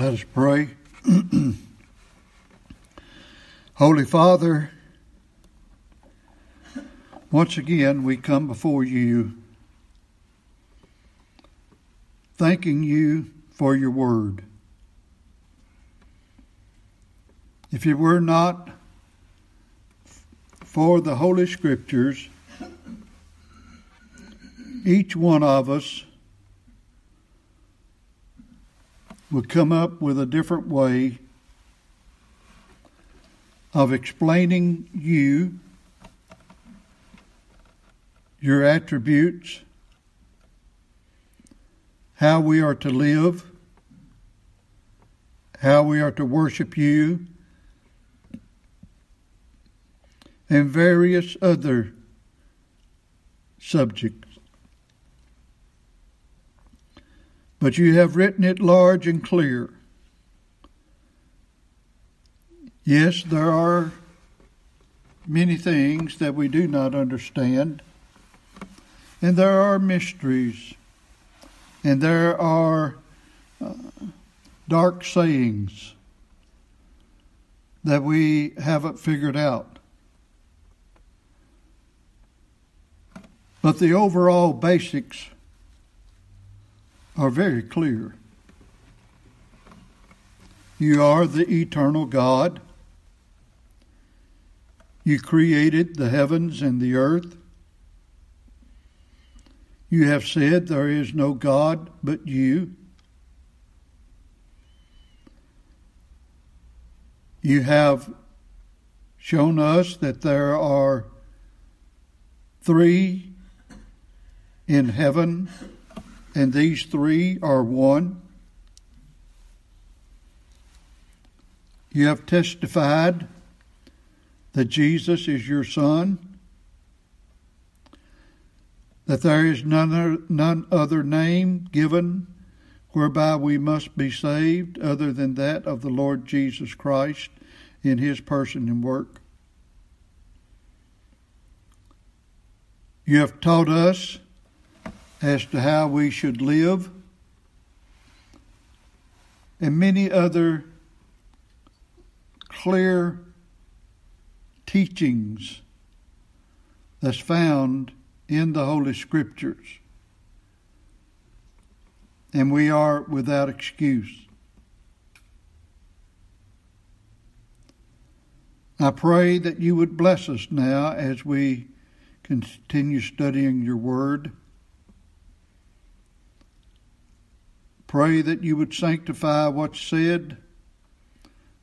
Let us pray. Holy Father, once again we come before you thanking you for your word. If it were not for the Holy Scriptures, each one of us would come up with a different way of explaining you, your attributes, how we are to live, how we are to worship you, and various other subjects. But you have written it large and clear. Yes, there are many things that we do not understand, and there are mysteries, and there are uh, dark sayings that we haven't figured out. But the overall basics are very clear. You are the eternal God. You created the heavens and the earth. You have said there is no God but you. You have shown us that there are three in heaven and these three are one. You have testified that Jesus is your Son, that there is none, none other name given whereby we must be saved other than that of the Lord Jesus Christ in his person and work. You have taught us as to how we should live, and many other clear teachings that's found in the Holy Scriptures. And we are without excuse. I pray that you would bless us now as we continue studying your word. Pray that you would sanctify what's said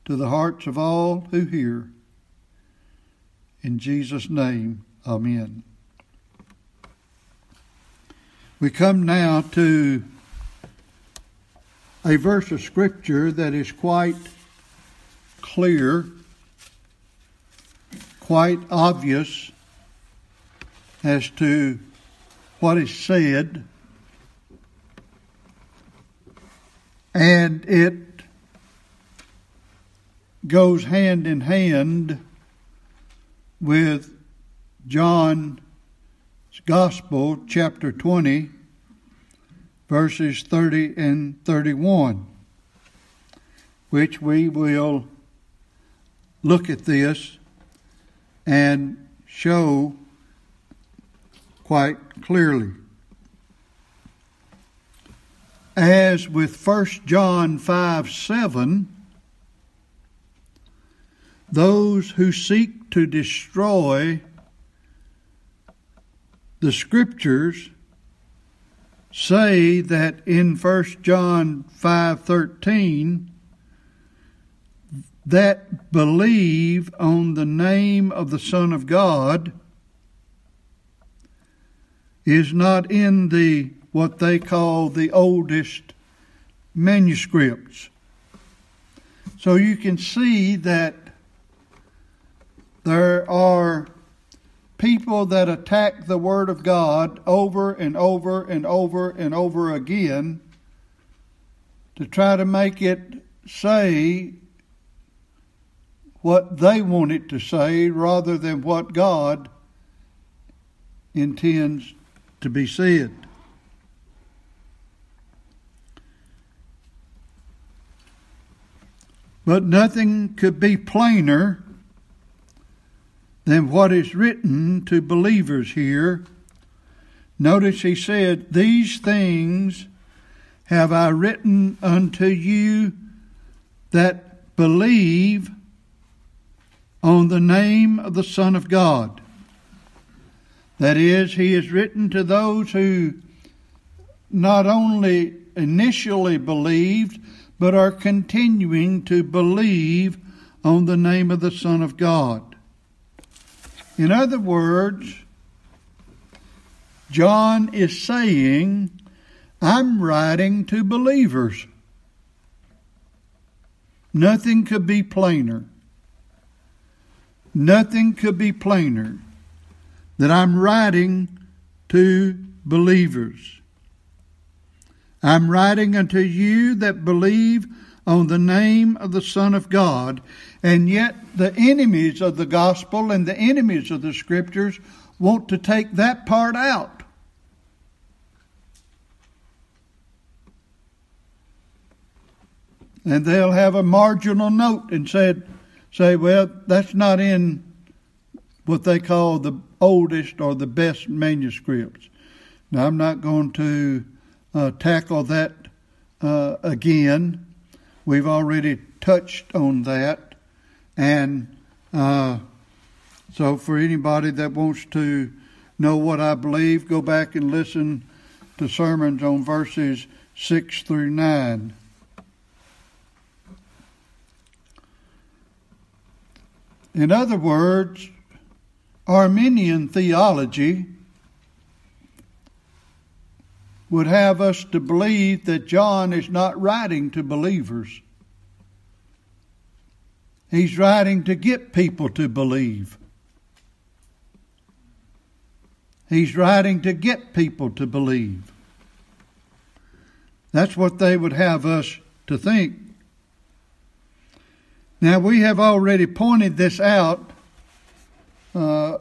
to the hearts of all who hear. In Jesus' name, Amen. We come now to a verse of Scripture that is quite clear, quite obvious as to what is said And it goes hand in hand with John's Gospel, chapter 20, verses 30 and 31, which we will look at this and show quite clearly as with 1 John 5 7, those who seek to destroy the scriptures say that in 1 John 5:13 that believe on the name of the Son of God is not in the what they call the oldest manuscripts. So you can see that there are people that attack the Word of God over and over and over and over again to try to make it say what they want it to say rather than what God intends to be said. But nothing could be plainer than what is written to believers here. Notice he said, These things have I written unto you that believe on the name of the Son of God. That is, he is written to those who not only initially believed, but are continuing to believe on the name of the Son of God. In other words, John is saying, I'm writing to believers. Nothing could be plainer. Nothing could be plainer that I'm writing to believers. I'm writing unto you that believe on the name of the Son of God. And yet, the enemies of the gospel and the enemies of the scriptures want to take that part out. And they'll have a marginal note and said, say, well, that's not in what they call the oldest or the best manuscripts. Now, I'm not going to tackle that uh, again. We've already touched on that. And uh, so, for anybody that wants to know what I believe, go back and listen to sermons on verses 6 through 9. In other words, Arminian theology would have us to believe that John is not writing to believers. He's writing to get people to believe. He's writing to get people to believe. That's what they would have us to think. Now, we have already pointed this out uh,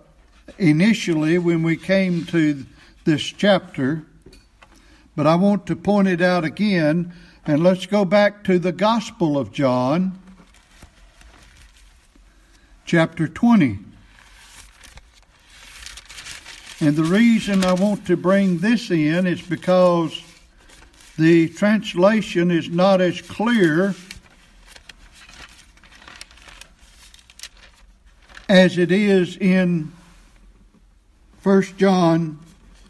initially when we came to this chapter. But I want to point it out again, and let's go back to the Gospel of John, chapter 20. And the reason I want to bring this in is because the translation is not as clear as it is in 1 John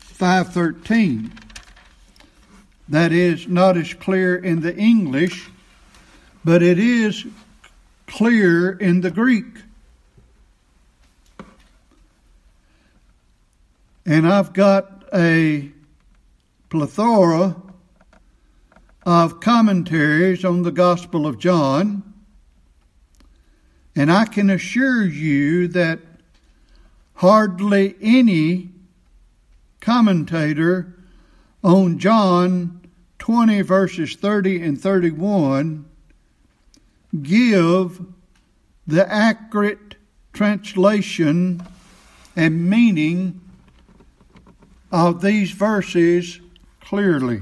5:13 that is not as clear in the English, but it is clear in the Greek. And I've got a plethora of commentaries on the Gospel of John, and I can assure you that hardly any commentator on John 20, verses 30 and 31, give the accurate translation and meaning of these verses clearly.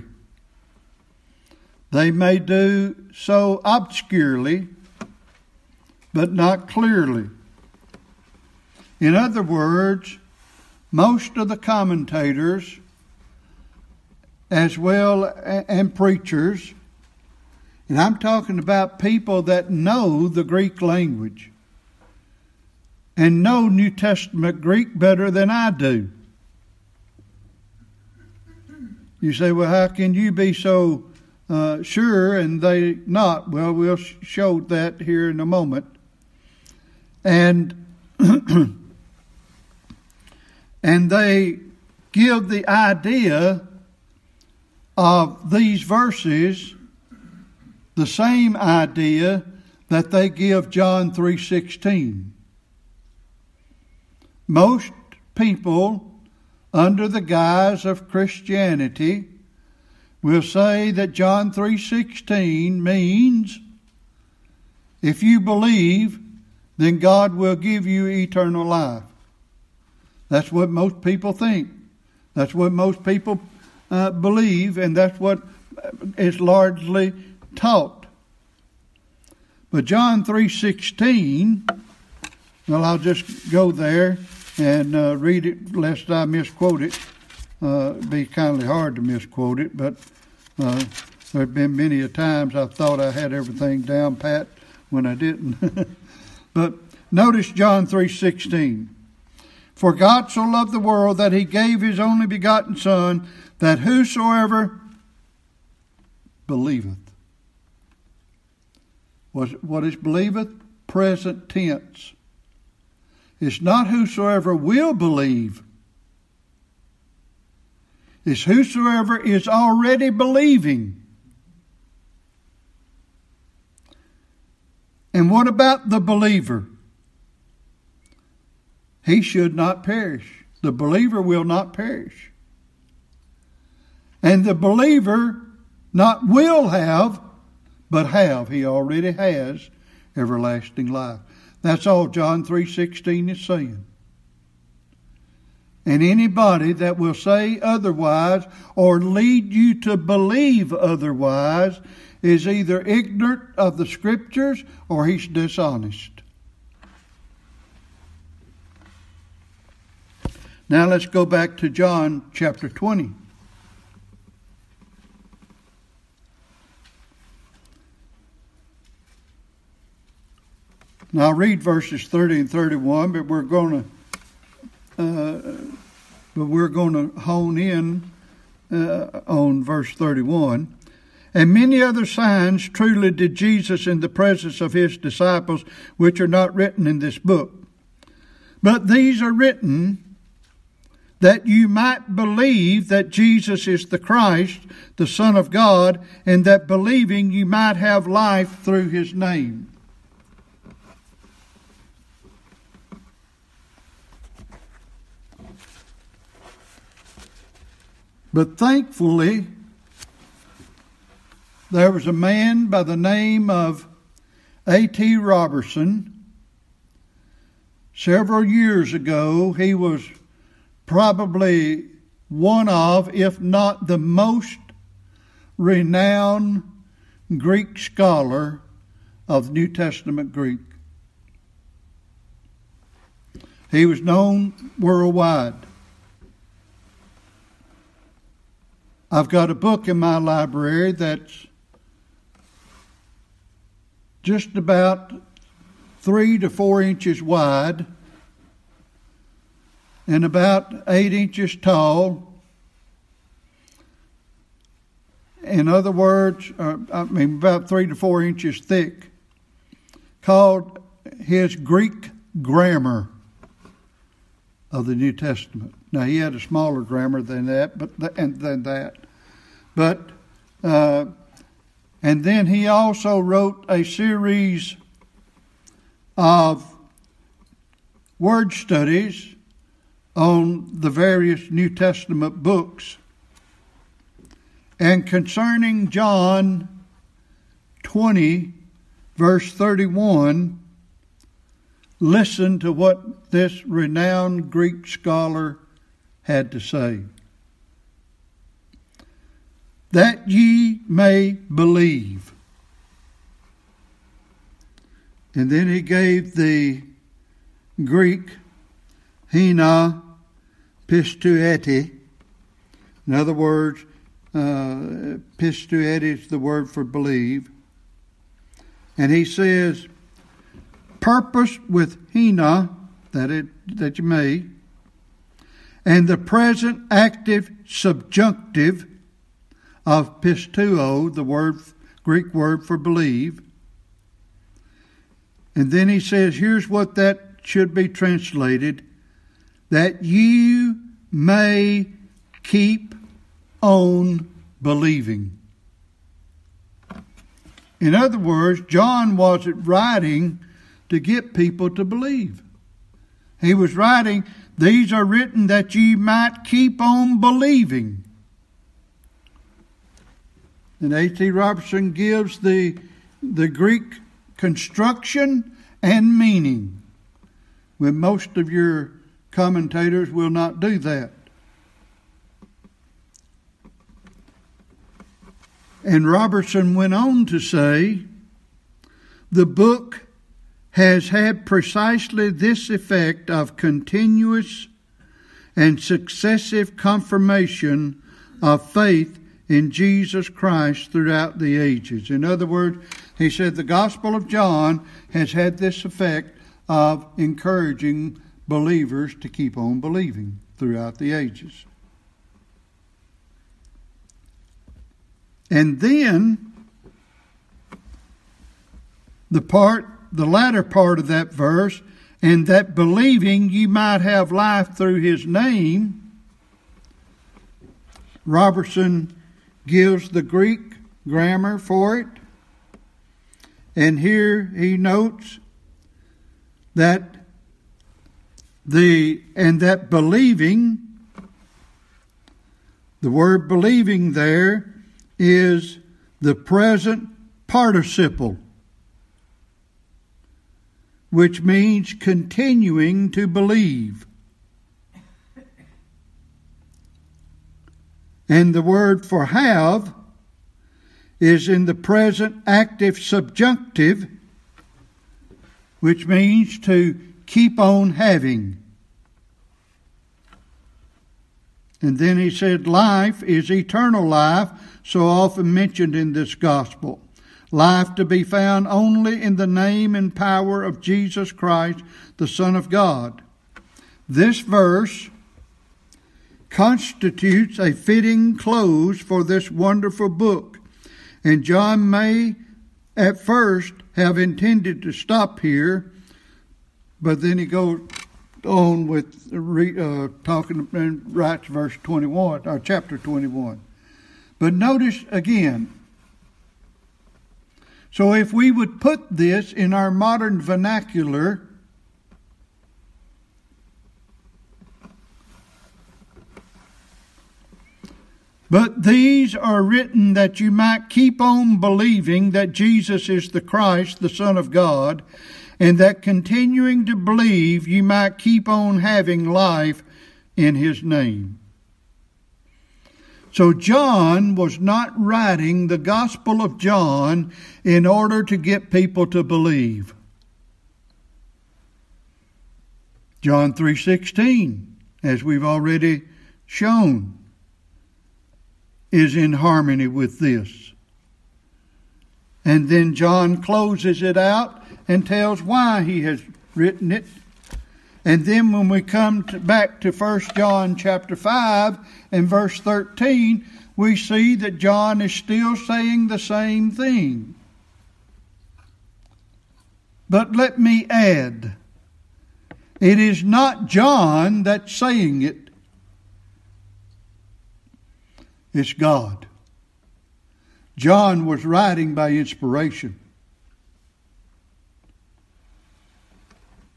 They may do so obscurely, but not clearly. In other words, most of the commentators as well and preachers. And I'm talking about people that know the Greek language and know New Testament Greek better than I do. You say, well, how can you be so uh, sure and they not? Well, we'll show that here in a moment. And and they give the idea of these verses the same idea that they give John 3:16. Most people under the guise of Christianity will say that John 3:16 means if you believe then God will give you eternal life. That's what most people think. That's what most people uh, believe, and that's what is largely taught. But John 3.16, well, I'll just go there and uh, read it lest I misquote it. Uh, it'd be kindly hard to misquote it, but uh, there have been many a times I thought I had everything down pat when I didn't. but notice John 3:16. For God so loved the world that he gave his only begotten son that whosoever believeth. What is believeth? Present tense. It's not whosoever will believe. It's whosoever is already believing. And what about the believer? He should not perish. The believer will not perish. And the believer not will have, but have. He already has everlasting life. That's all John 3:16 is saying. And anybody that will say otherwise or lead you to believe otherwise is either ignorant of the scriptures or he's dishonest. Now let's go back to John chapter 20. Now I'll read verses 30 and 31, but we're going to uh, but we're going to hone in uh, on verse 31. And many other signs truly did Jesus in the presence of his disciples, which are not written in this book. But these are written that you might believe that Jesus is the Christ, the Son of God, and that believing you might have life through his name. But thankfully, there was a man by the name of A.T. Robertson. Several years ago, he was probably one of, if not the most renowned Greek scholar of New Testament Greek. He was known worldwide. I've got a book in my library that's just about three to four inches wide and about eight inches tall. In other words, uh, I mean, about three to four inches thick, called his Greek grammar of the New Testament. Now he had a smaller grammar than that, but and than that, but uh, and then he also wrote a series of word studies on the various New Testament books. And concerning John 20, verse 31, listen to what this renowned Greek scholar had to say that ye may believe. And then he gave the Greek hina pisteuete. In other words, uh, pisteuete is the word for believe. And he says, purpose with hina, that, it, that you may, and the present active subjunctive of pisteuo, the word Greek word for believe. And then he says, here's what that should be translated that you may keep on believing. In other words, John wasn't writing to get people to believe. He was writing, These are written that ye might keep on believing. And A.T. Robertson gives the, the Greek construction and meaning, when most of your commentators will not do that. And Robertson went on to say, the book has had precisely this effect of continuous and successive confirmation of faith in Jesus Christ throughout the ages. In other words, he said the Gospel of John has had this effect of encouraging believers to keep on believing throughout the ages. And then the part, the latter part of that verse, and that believing ye might have life through his name. Robertson gives the Greek grammar for it. And here he notes that the and that believing the word believing there is the present participle which means continuing to believe and the word for have is in the present active subjunctive which means to keep on having. And then he said, Life is eternal life, so often mentioned in this gospel. Life to be found only in the name and power of Jesus Christ, the Son of God. This verse constitutes a fitting close for this wonderful book. And John may at first have intended to stop here, but then he goes on with uh, talking and writes verse 21 or chapter 21. But notice again. So if we would put this in our modern vernacular, But these are written that you might keep on believing that Jesus is the Christ, the Son of God, and that continuing to believe you might keep on having life in his name. So John was not writing the Gospel of John in order to get people to believe. John 3:16 as we've already shown is in harmony with this. And then John closes it out and tells why he has written it. And then when we come to, back to 1 John chapter 5 and verse 13, we see that John is still saying the same thing. But let me add, it is not John that's saying it. It's God. John was writing by inspiration.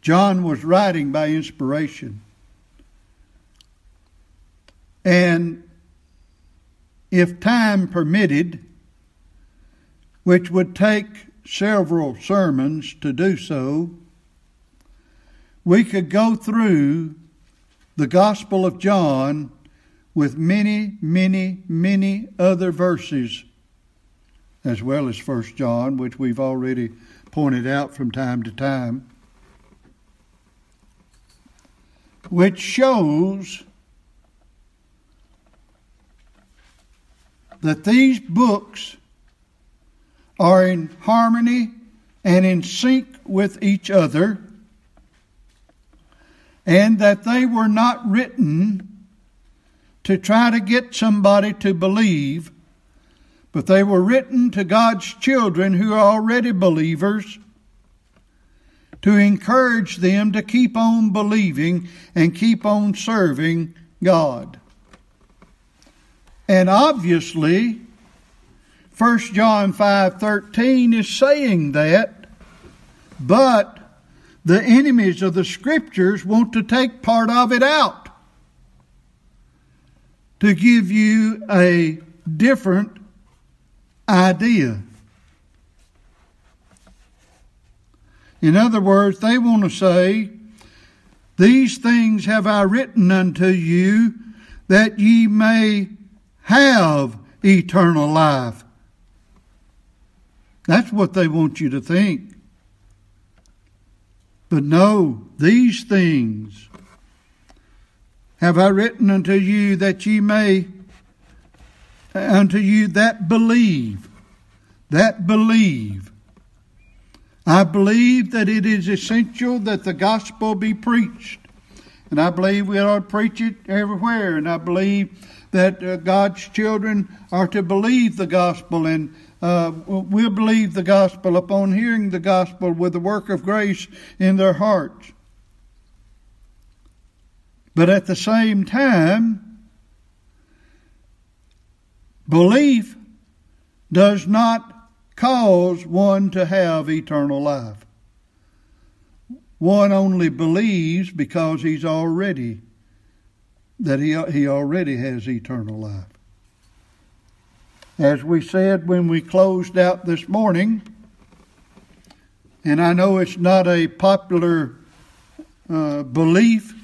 John was writing by inspiration. And if time permitted, which would take several sermons to do so, we could go through the Gospel of John with many, many, many other verses, as well as First John, which we've already pointed out from time to time, which shows that these books are in harmony and in sync with each other, and that they were not written to try to get somebody to believe, but they were written to God's children who are already believers to encourage them to keep on believing and keep on serving God. And obviously, 1 John 5:13 is saying that, but the enemies of the scriptures want to take part of it out to give you a different idea. In other words, they want to say, These things have I written unto you that ye may have eternal life. That's what they want you to think. But no, these things have I written unto you that ye may, unto you that believe, that believe. I believe that it is essential that the gospel be preached. And I believe we ought to preach it everywhere. And I believe that uh, God's children are to believe the gospel and uh, will believe the gospel upon hearing the gospel with the work of grace in their hearts. But at the same time, belief does not cause one to have eternal life. One only believes because he's already that he, he already has eternal life. As we said when we closed out this morning, and I know it's not a popular uh, belief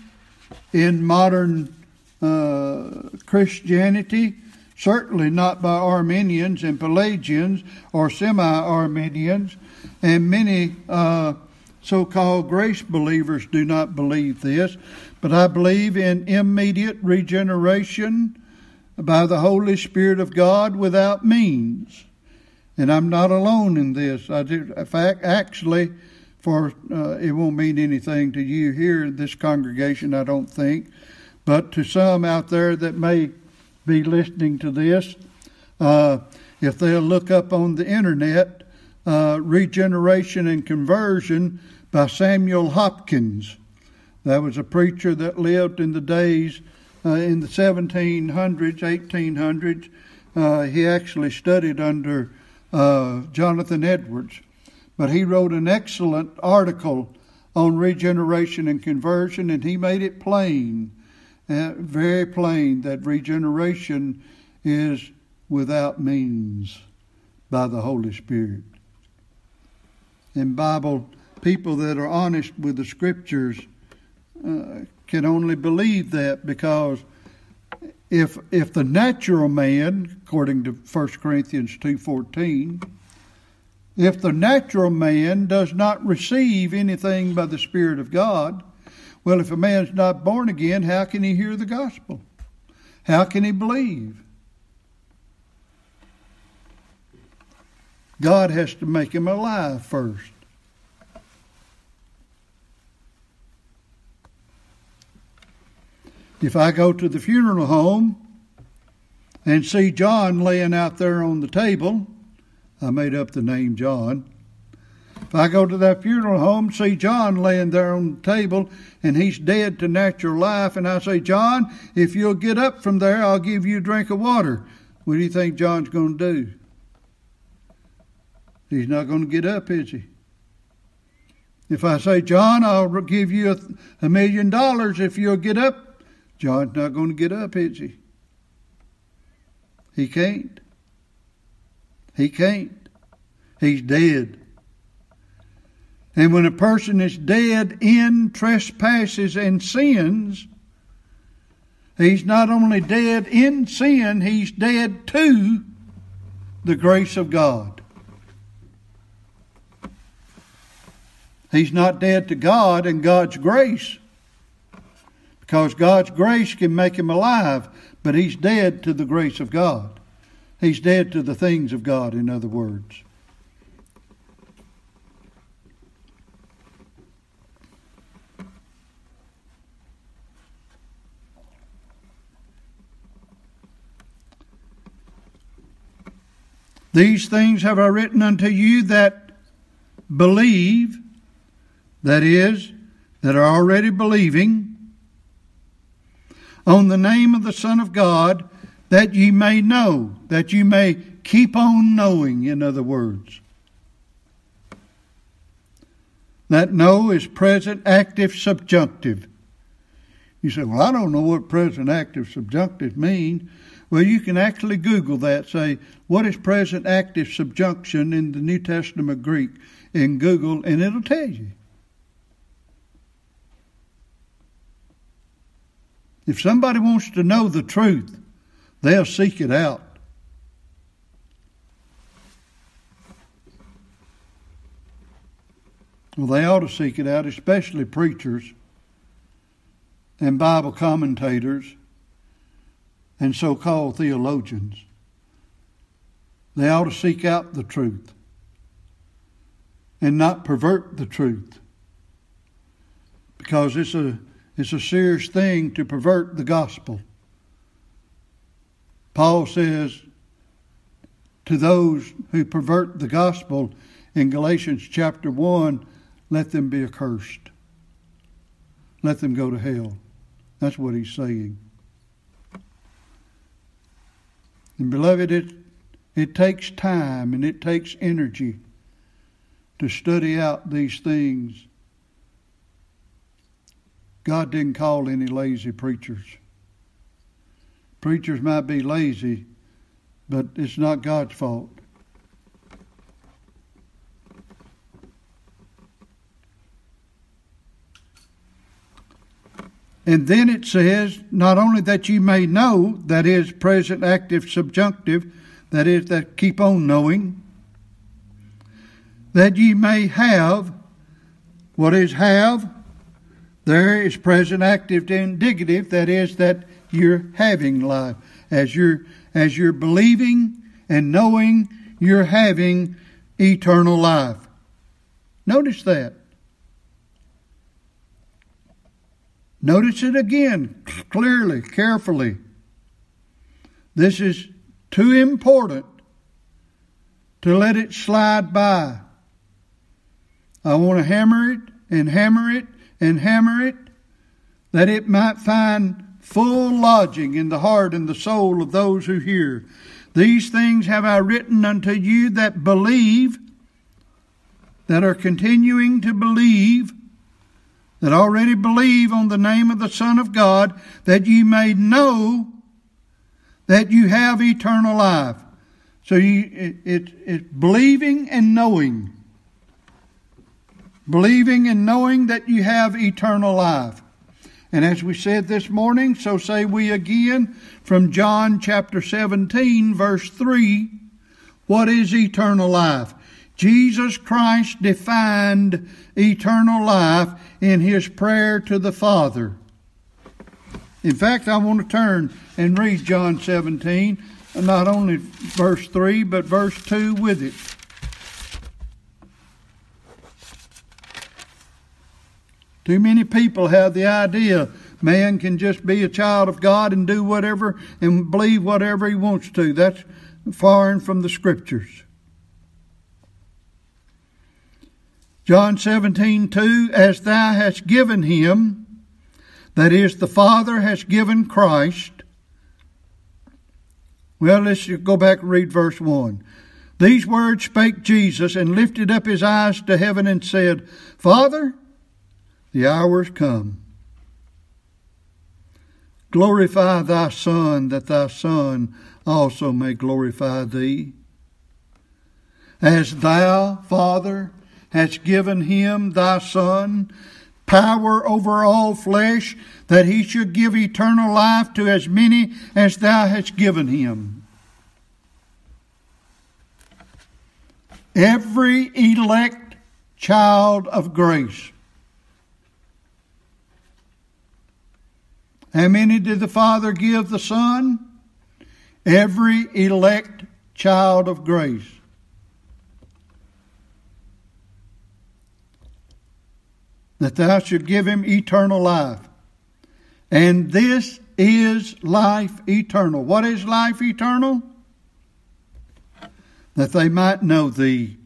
in modern uh, Christianity, certainly not by Arminians and Pelagians or semi Arminians, and many uh, so called grace believers do not believe this, but I believe in immediate regeneration by the Holy Spirit of God without means. And I'm not alone in this. I do, in fact, actually, for uh, it won't mean anything to you here in this congregation, I don't think, but to some out there that may be listening to this, uh, if they'll look up on the internet, uh, Regeneration and Conversion by Samuel Hopkins. That was a preacher that lived in the days uh, in the 1700s, 1800s. Uh, he actually studied under uh, Jonathan Edwards. But he wrote an excellent article on regeneration and conversion, and he made it plain, uh, very plain, that regeneration is without means by the Holy Spirit. And Bible people that are honest with the Scriptures uh, can only believe that because if if the natural man, according to 1 Corinthians two fourteen if the natural man does not receive anything by the Spirit of God, well, if a man's not born again, how can he hear the gospel? How can he believe? God has to make him alive first. If I go to the funeral home and see John laying out there on the table, I made up the name John. If I go to that funeral home, see John laying there on the table, and he's dead to natural life, and I say, John, if you'll get up from there, I'll give you a drink of water. What do you think John's going to do? He's not going to get up, is he? If I say, John, I'll give you a, a million dollars if you'll get up, John's not going to get up, is he? He can't. He can't. He's dead. And when a person is dead in trespasses and sins, he's not only dead in sin, he's dead to the grace of God. He's not dead to God and God's grace because God's grace can make him alive, but he's dead to the grace of God. He's dead to the things of God, in other words. These things have I written unto you that believe, that is, that are already believing, on the name of the Son of God, that ye may know, that you may keep on knowing, in other words. That know is present active subjunctive. You say, well, I don't know what present active subjunctive mean. Well, you can actually Google that. Say, what is present active subjunction in the New Testament Greek in Google, and it'll tell you. If somebody wants to know the truth, They'll seek it out. Well, they ought to seek it out, especially preachers and Bible commentators and so called theologians. They ought to seek out the truth and not pervert the truth because it's a, it's a serious thing to pervert the gospel. Paul says to those who pervert the gospel in Galatians chapter 1 let them be accursed. Let them go to hell. That's what he's saying. And beloved, it, it takes time and it takes energy to study out these things. God didn't call any lazy preachers. Preachers might be lazy, but it's not God's fault. And then it says, not only that ye may know, that is present active subjunctive, that is that keep on knowing, that ye may have, what is have? There is present active indicative, that is that you're having life. As you're as you're believing and knowing you're having eternal life. Notice that. Notice it again clearly, carefully. This is too important to let it slide by. I want to hammer it and hammer it and hammer it that it might find full lodging in the heart and the soul of those who hear. These things have I written unto you that believe, that are continuing to believe, that already believe on the name of the Son of God, that ye may know that you have eternal life. So you, it, it, it's believing and knowing. Believing and knowing that you have eternal life. And as we said this morning, so say we again from John chapter 17, verse 3 what is eternal life? Jesus Christ defined eternal life in his prayer to the Father. In fact, I want to turn and read John 17, not only verse 3, but verse 2 with it. Too many people have the idea man can just be a child of God and do whatever and believe whatever he wants to. That's foreign from the scriptures. John 17, 2, as thou hast given him, that is, the Father has given Christ. Well, let's go back and read verse 1. These words spake Jesus and lifted up his eyes to heaven and said, Father, the hour is come. Glorify thy Son, that thy Son also may glorify thee. As thou, Father, hast given him thy Son power over all flesh, that he should give eternal life to as many as thou hast given him. Every elect child of grace. How many did the Father give the Son? Every elect child of grace. That thou should give him eternal life. And this is life eternal. What is life eternal? That they might know thee,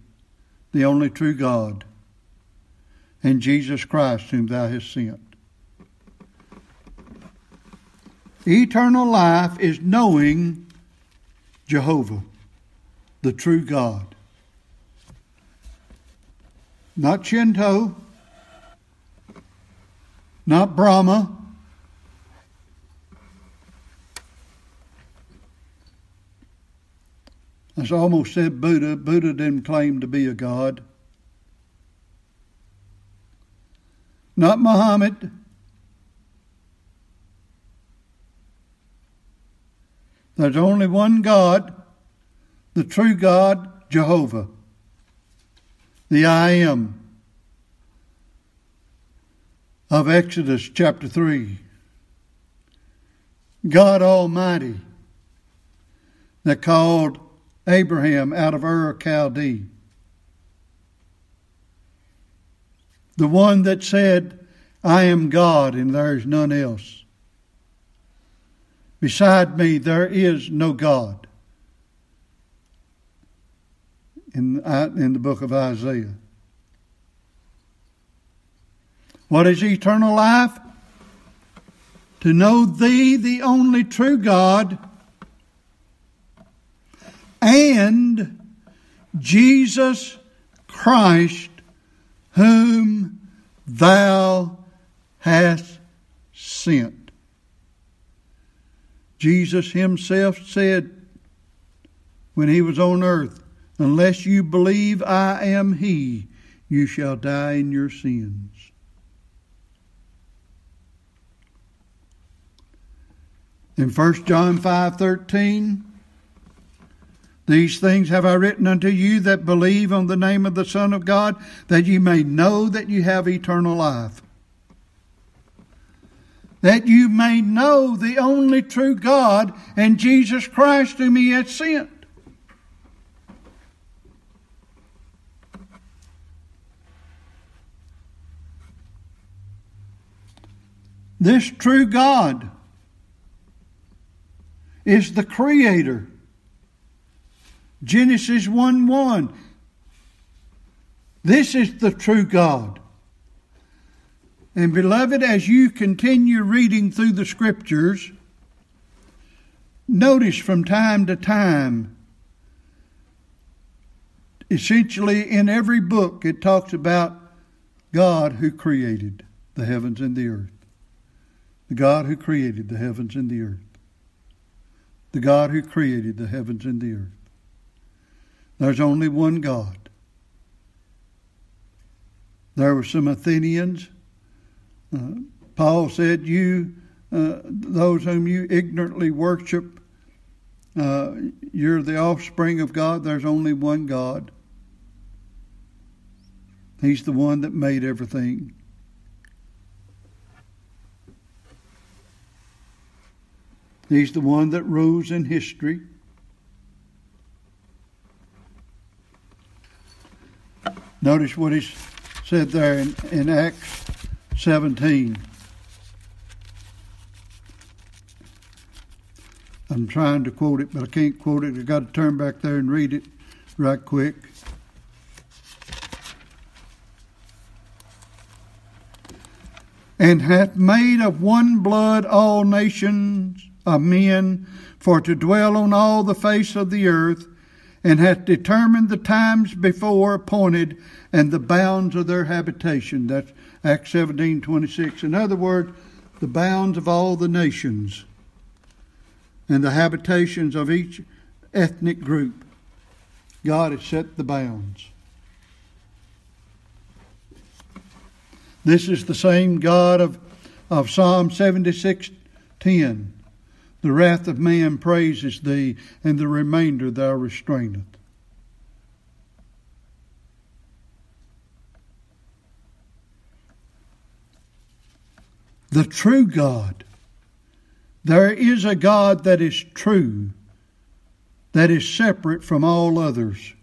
the only true God, and Jesus Christ, whom thou hast sent. Eternal life is knowing Jehovah, the true God. Not Shinto, not Brahma. As I almost said Buddha. Buddha didn't claim to be a god. Not Muhammad. There's only one God, the true God, Jehovah, the I am. Of Exodus chapter 3. God Almighty that called Abraham out of Ur Chaldee. The one that said, I am God and there is none else. Beside me there is no God. In, in the book of Isaiah. What is eternal life? To know Thee, the only true God, and Jesus Christ, whom Thou hast sent. Jesus Himself said when He was on earth, Unless you believe I am He, you shall die in your sins. In 1 John 5:13 These things have I written unto you that believe on the name of the Son of God that you may know that you have eternal life that you may know the only true God and Jesus Christ whom he hath sent. This true God is the Creator. Genesis 1 1. This is the true God. And beloved, as you continue reading through the Scriptures, notice from time to time, essentially in every book, it talks about God who created the heavens and the earth. The God who created the heavens and the earth the God who created the heavens and the earth. There's only one God. There were some Athenians. Uh, Paul said, You, uh, those whom you ignorantly worship, uh, you're the offspring of God. There's only one God. He's the one that made everything. He's the one that rules in history. Notice what he said there in, in Acts 17. I'm trying to quote it, but I can't quote it. I've got to turn back there and read it right quick. And hath made of one blood all nations of men for to dwell on all the face of the earth, and hath determined the times before appointed and the bounds of their habitation. That's Acts seventeen twenty six. In other words, the bounds of all the nations and the habitations of each ethnic group. God has set the bounds. This is the same God of, of Psalm 76 10. The wrath of man praises thee, and the remainder thou restraineth. The true God. There is a God that is true, that is separate from all others.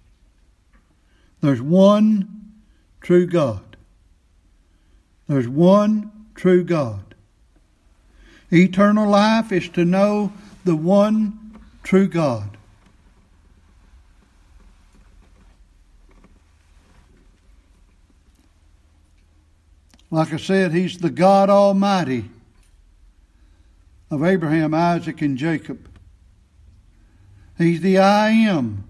There's one true God. There's one true God. Eternal life is to know the one true God. Like I said, He's the God Almighty of Abraham, Isaac, and Jacob. He's the I am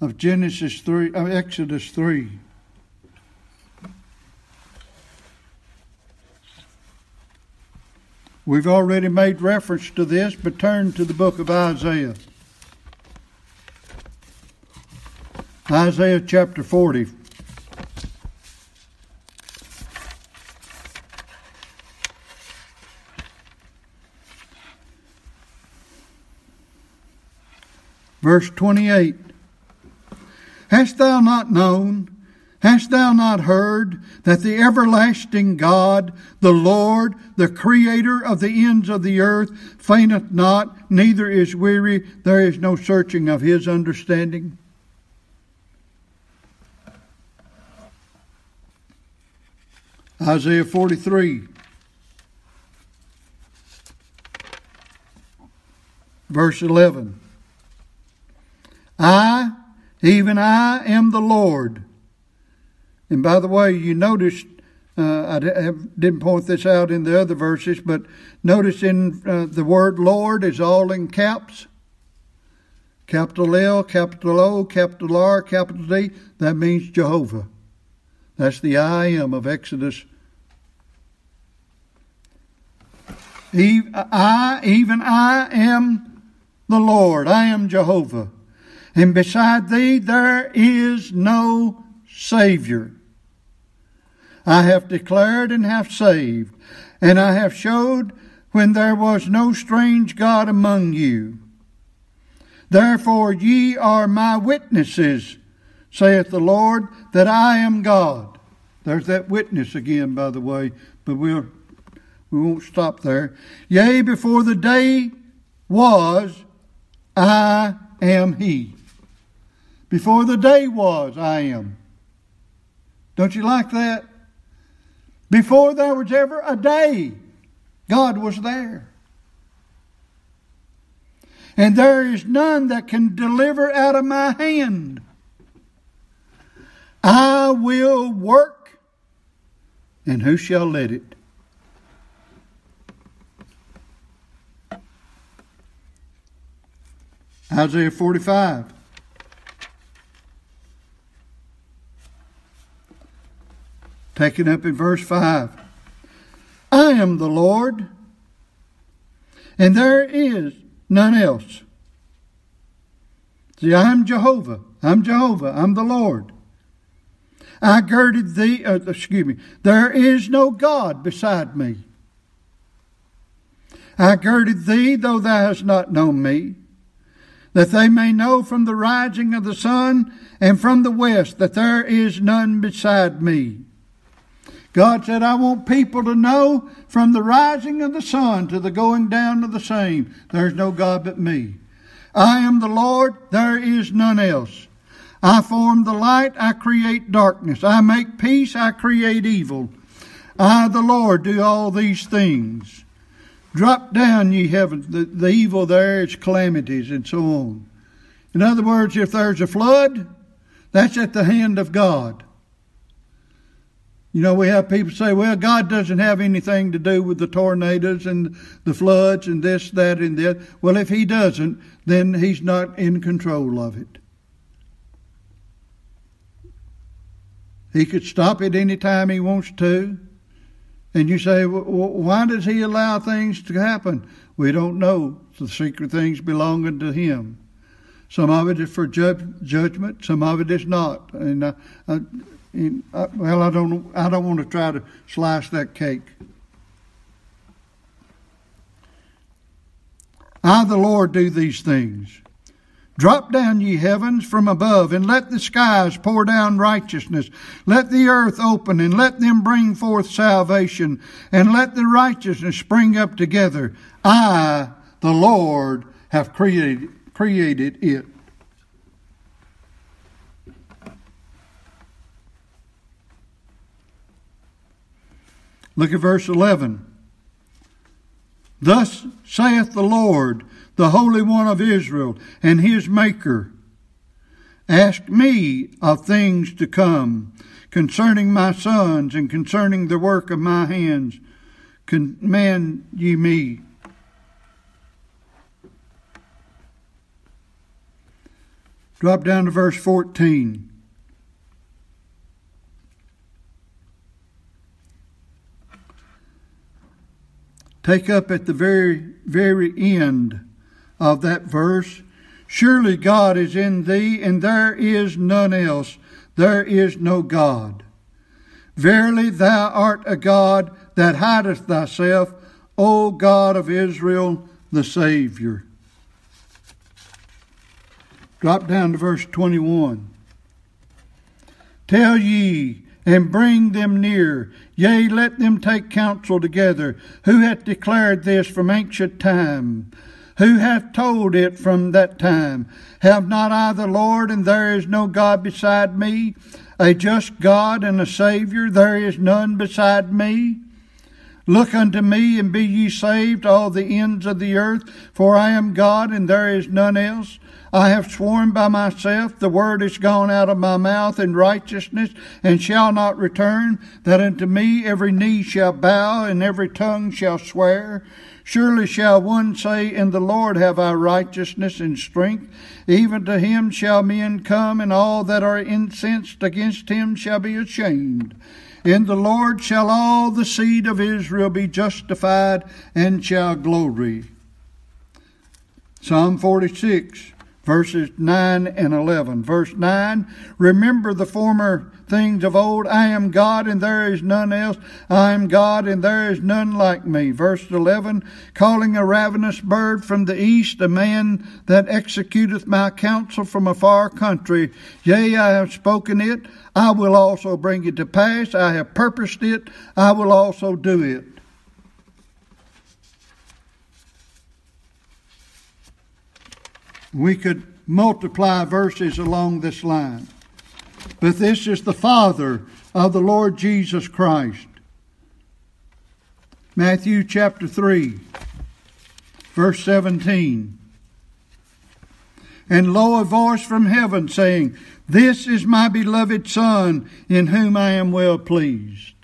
of Genesis 3, of Exodus 3. We've already made reference to this, but turn to the book of Isaiah. Isaiah chapter 40. Verse 28 Hast thou not known? Hast thou not heard that the everlasting God, the Lord, the Creator of the ends of the earth, fainteth not, neither is weary, there is no searching of his understanding? Isaiah 43. Verse 11. I, even I, am the Lord and by the way, you noticed, uh, I didn't point this out in the other verses, but notice in uh, the word Lord is all in caps. Capital L, capital O, capital R, capital D. That means Jehovah. That's the I am of Exodus. I, even I am the Lord. I am Jehovah. And beside thee there is no Savior. I have declared and have saved, and I have showed when there was no strange God among you. Therefore ye are my witnesses, saith the Lord, that I am God. There's that witness again, by the way, but we'll, we won't stop there. Yea, before the day was, I am He. Before the day was, I am. Don't you like that? Before there was ever a day, God was there. And there is none that can deliver out of my hand. I will work, and who shall let it? Isaiah 45. Taken up in verse 5. I am the Lord, and there is none else. See, I am Jehovah. I'm Jehovah. I'm the Lord. I girded thee, uh, excuse me, there is no God beside me. I girded thee, though thou hast not known me, that they may know from the rising of the sun and from the west that there is none beside me. God said, I want people to know from the rising of the sun to the going down of the same, there's no God but me. I am the Lord, there is none else. I form the light, I create darkness. I make peace, I create evil. I, the Lord, do all these things. Drop down, ye heavens. The, the evil there is calamities and so on. In other words, if there's a flood, that's at the hand of God. You know, we have people say, well, God doesn't have anything to do with the tornadoes and the floods and this, that, and that. Well, if He doesn't, then He's not in control of it. He could stop it any time He wants to. And you say, well, why does He allow things to happen? We don't know. The secret things belonging to Him. Some of it is for judgment, some of it is not. And uh, uh, uh, well, I don't. I don't want to try to slice that cake. I, the Lord, do these things. Drop down, ye heavens, from above, and let the skies pour down righteousness. Let the earth open, and let them bring forth salvation, and let the righteousness spring up together. I, the Lord, have created, created it. Look at verse 11. Thus saith the Lord, the Holy One of Israel, and his Maker Ask me of things to come, concerning my sons and concerning the work of my hands. Command ye me. Drop down to verse 14. Take up at the very, very end of that verse Surely God is in thee, and there is none else. There is no God. Verily thou art a God that hideth thyself, O God of Israel, the Savior. Drop down to verse 21. Tell ye, and bring them near. Yea, let them take counsel together. Who hath declared this from ancient time? Who hath told it from that time? Have not I the Lord, and there is no God beside me? A just God and a Saviour, there is none beside me. Look unto me, and be ye saved, all the ends of the earth, for I am God, and there is none else. I have sworn by myself, the word is gone out of my mouth in righteousness, and shall not return, that unto me every knee shall bow, and every tongue shall swear. Surely shall one say, In the Lord have I righteousness and strength. Even to him shall men come, and all that are incensed against him shall be ashamed. In the Lord shall all the seed of Israel be justified and shall glory. Psalm 46 verses 9 and 11. Verse 9 Remember the former things of old. I am God and there is none else. I am God and there is none like me. Verse 11 Calling a ravenous bird from the east, a man that executeth my counsel from a far country. Yea, I have spoken it. I will also bring it to pass. I have purposed it. I will also do it. We could multiply verses along this line. But this is the Father of the Lord Jesus Christ. Matthew chapter 3, verse 17. And lo, a voice from heaven saying, This is my beloved Son, in whom I am well pleased.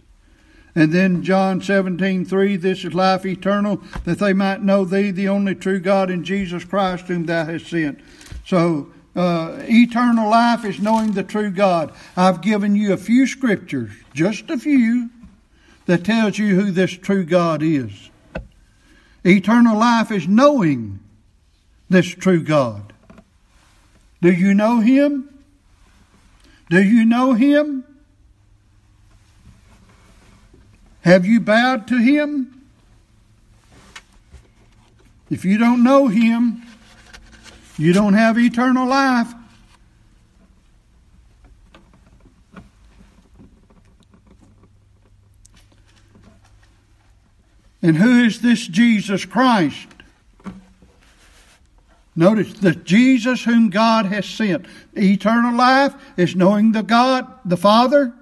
And then John 17, 3, This is life eternal, that they might know thee, the only true God, and Jesus Christ, whom thou hast sent. So, uh, eternal life is knowing the true God. I've given you a few scriptures, just a few, that tells you who this true God is. Eternal life is knowing this true God. Do you know Him? Do you know Him? Have you bowed to Him? If you don't know Him, you don't have eternal life. And who is this Jesus Christ? Notice the Jesus whom God has sent. Eternal life is knowing the God, the Father.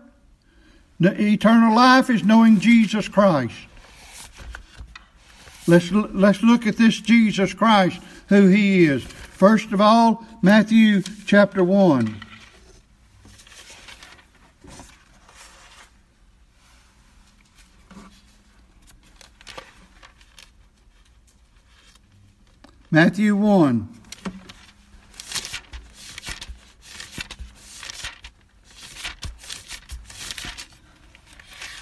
Eternal life is knowing Jesus Christ. Let's, let's look at this Jesus Christ, who he is. First of all, Matthew chapter 1. Matthew 1.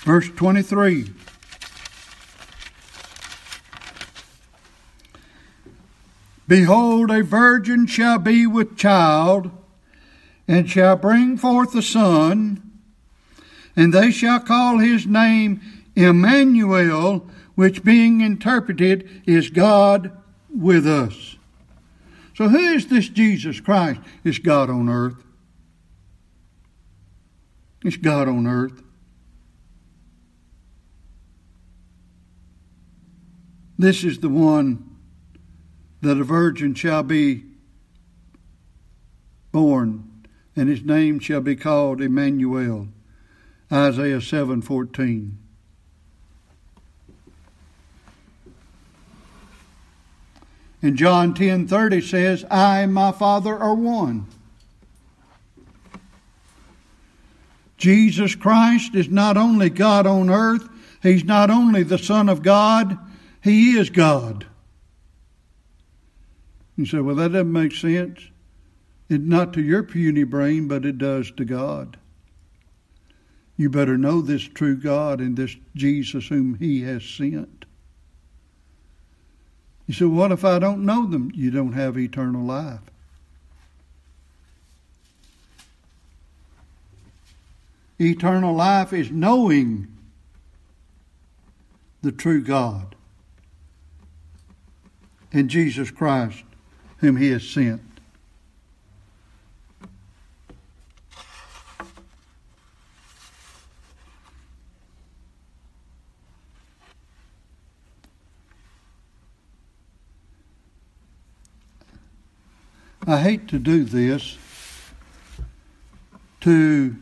Verse 23. Behold, a virgin shall be with child, and shall bring forth a son, and they shall call his name Emmanuel, which being interpreted is God with us. So, who is this Jesus Christ? It's God on earth. It's God on earth. This is the one that a virgin shall be born, and his name shall be called Emmanuel. Isaiah 7:14. And John 10:30 says, "I and my Father are one." Jesus Christ is not only God on earth, he's not only the Son of God, he is God. You say, well, that doesn't make sense. It, not to your puny brain, but it does to God. You better know this true God and this Jesus whom He has sent. You say, what if I don't know them? You don't have eternal life. Eternal life is knowing the true God in Jesus Christ, whom he has sent. I hate to do this, to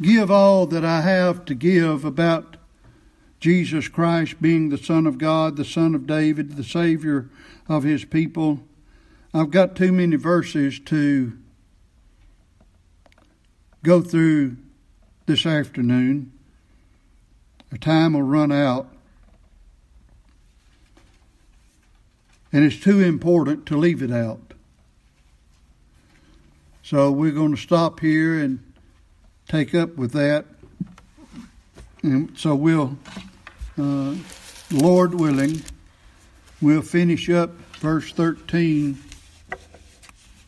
give all that I have to give about Jesus Christ being the Son of God, the Son of David, the Savior of His people. I've got too many verses to go through this afternoon. The time will run out. And it's too important to leave it out. So we're going to stop here and take up with that. And so we'll, uh, Lord willing, we'll finish up verse 13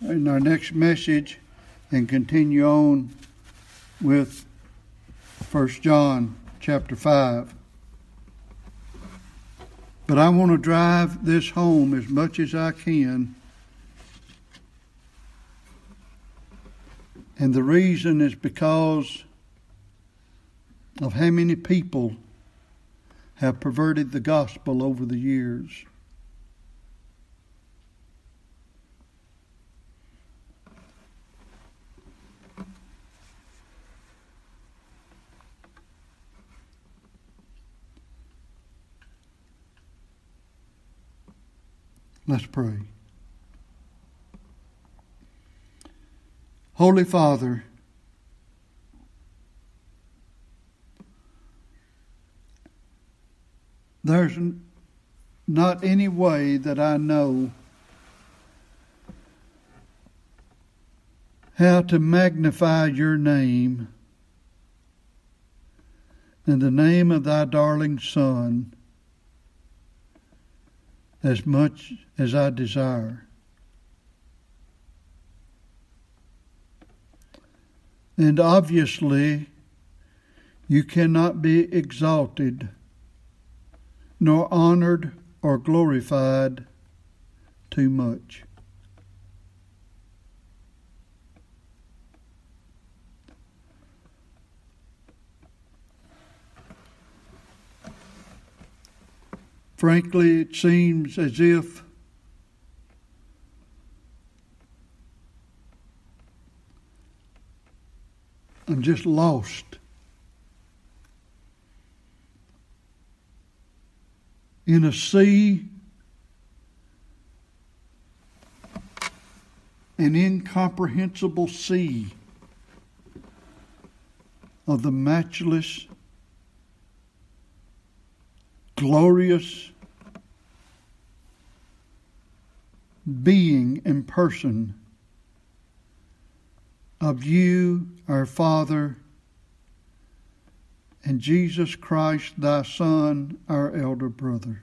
in our next message and continue on with 1 John chapter 5. But I want to drive this home as much as I can. And the reason is because of how many people have perverted the gospel over the years. Let's pray. Holy Father, there's not any way that I know how to magnify your name and the name of thy darling Son as much as I desire. And obviously, you cannot be exalted, nor honored or glorified too much. Frankly, it seems as if I'm just lost. In a sea, an incomprehensible sea of the matchless, glorious, being and person of you, our Father, and Jesus Christ, thy Son, our elder brother.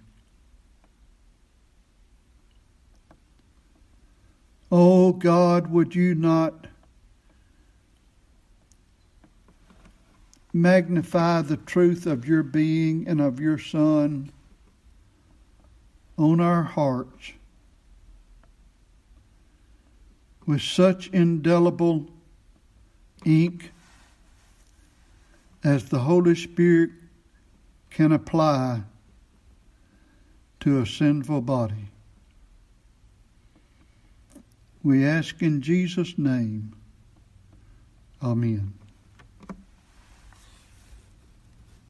Oh God, would you not magnify the truth of your being and of your Son on our hearts? with such indelible ink as the Holy Spirit can apply to a sinful body. We ask in Jesus' name. Amen.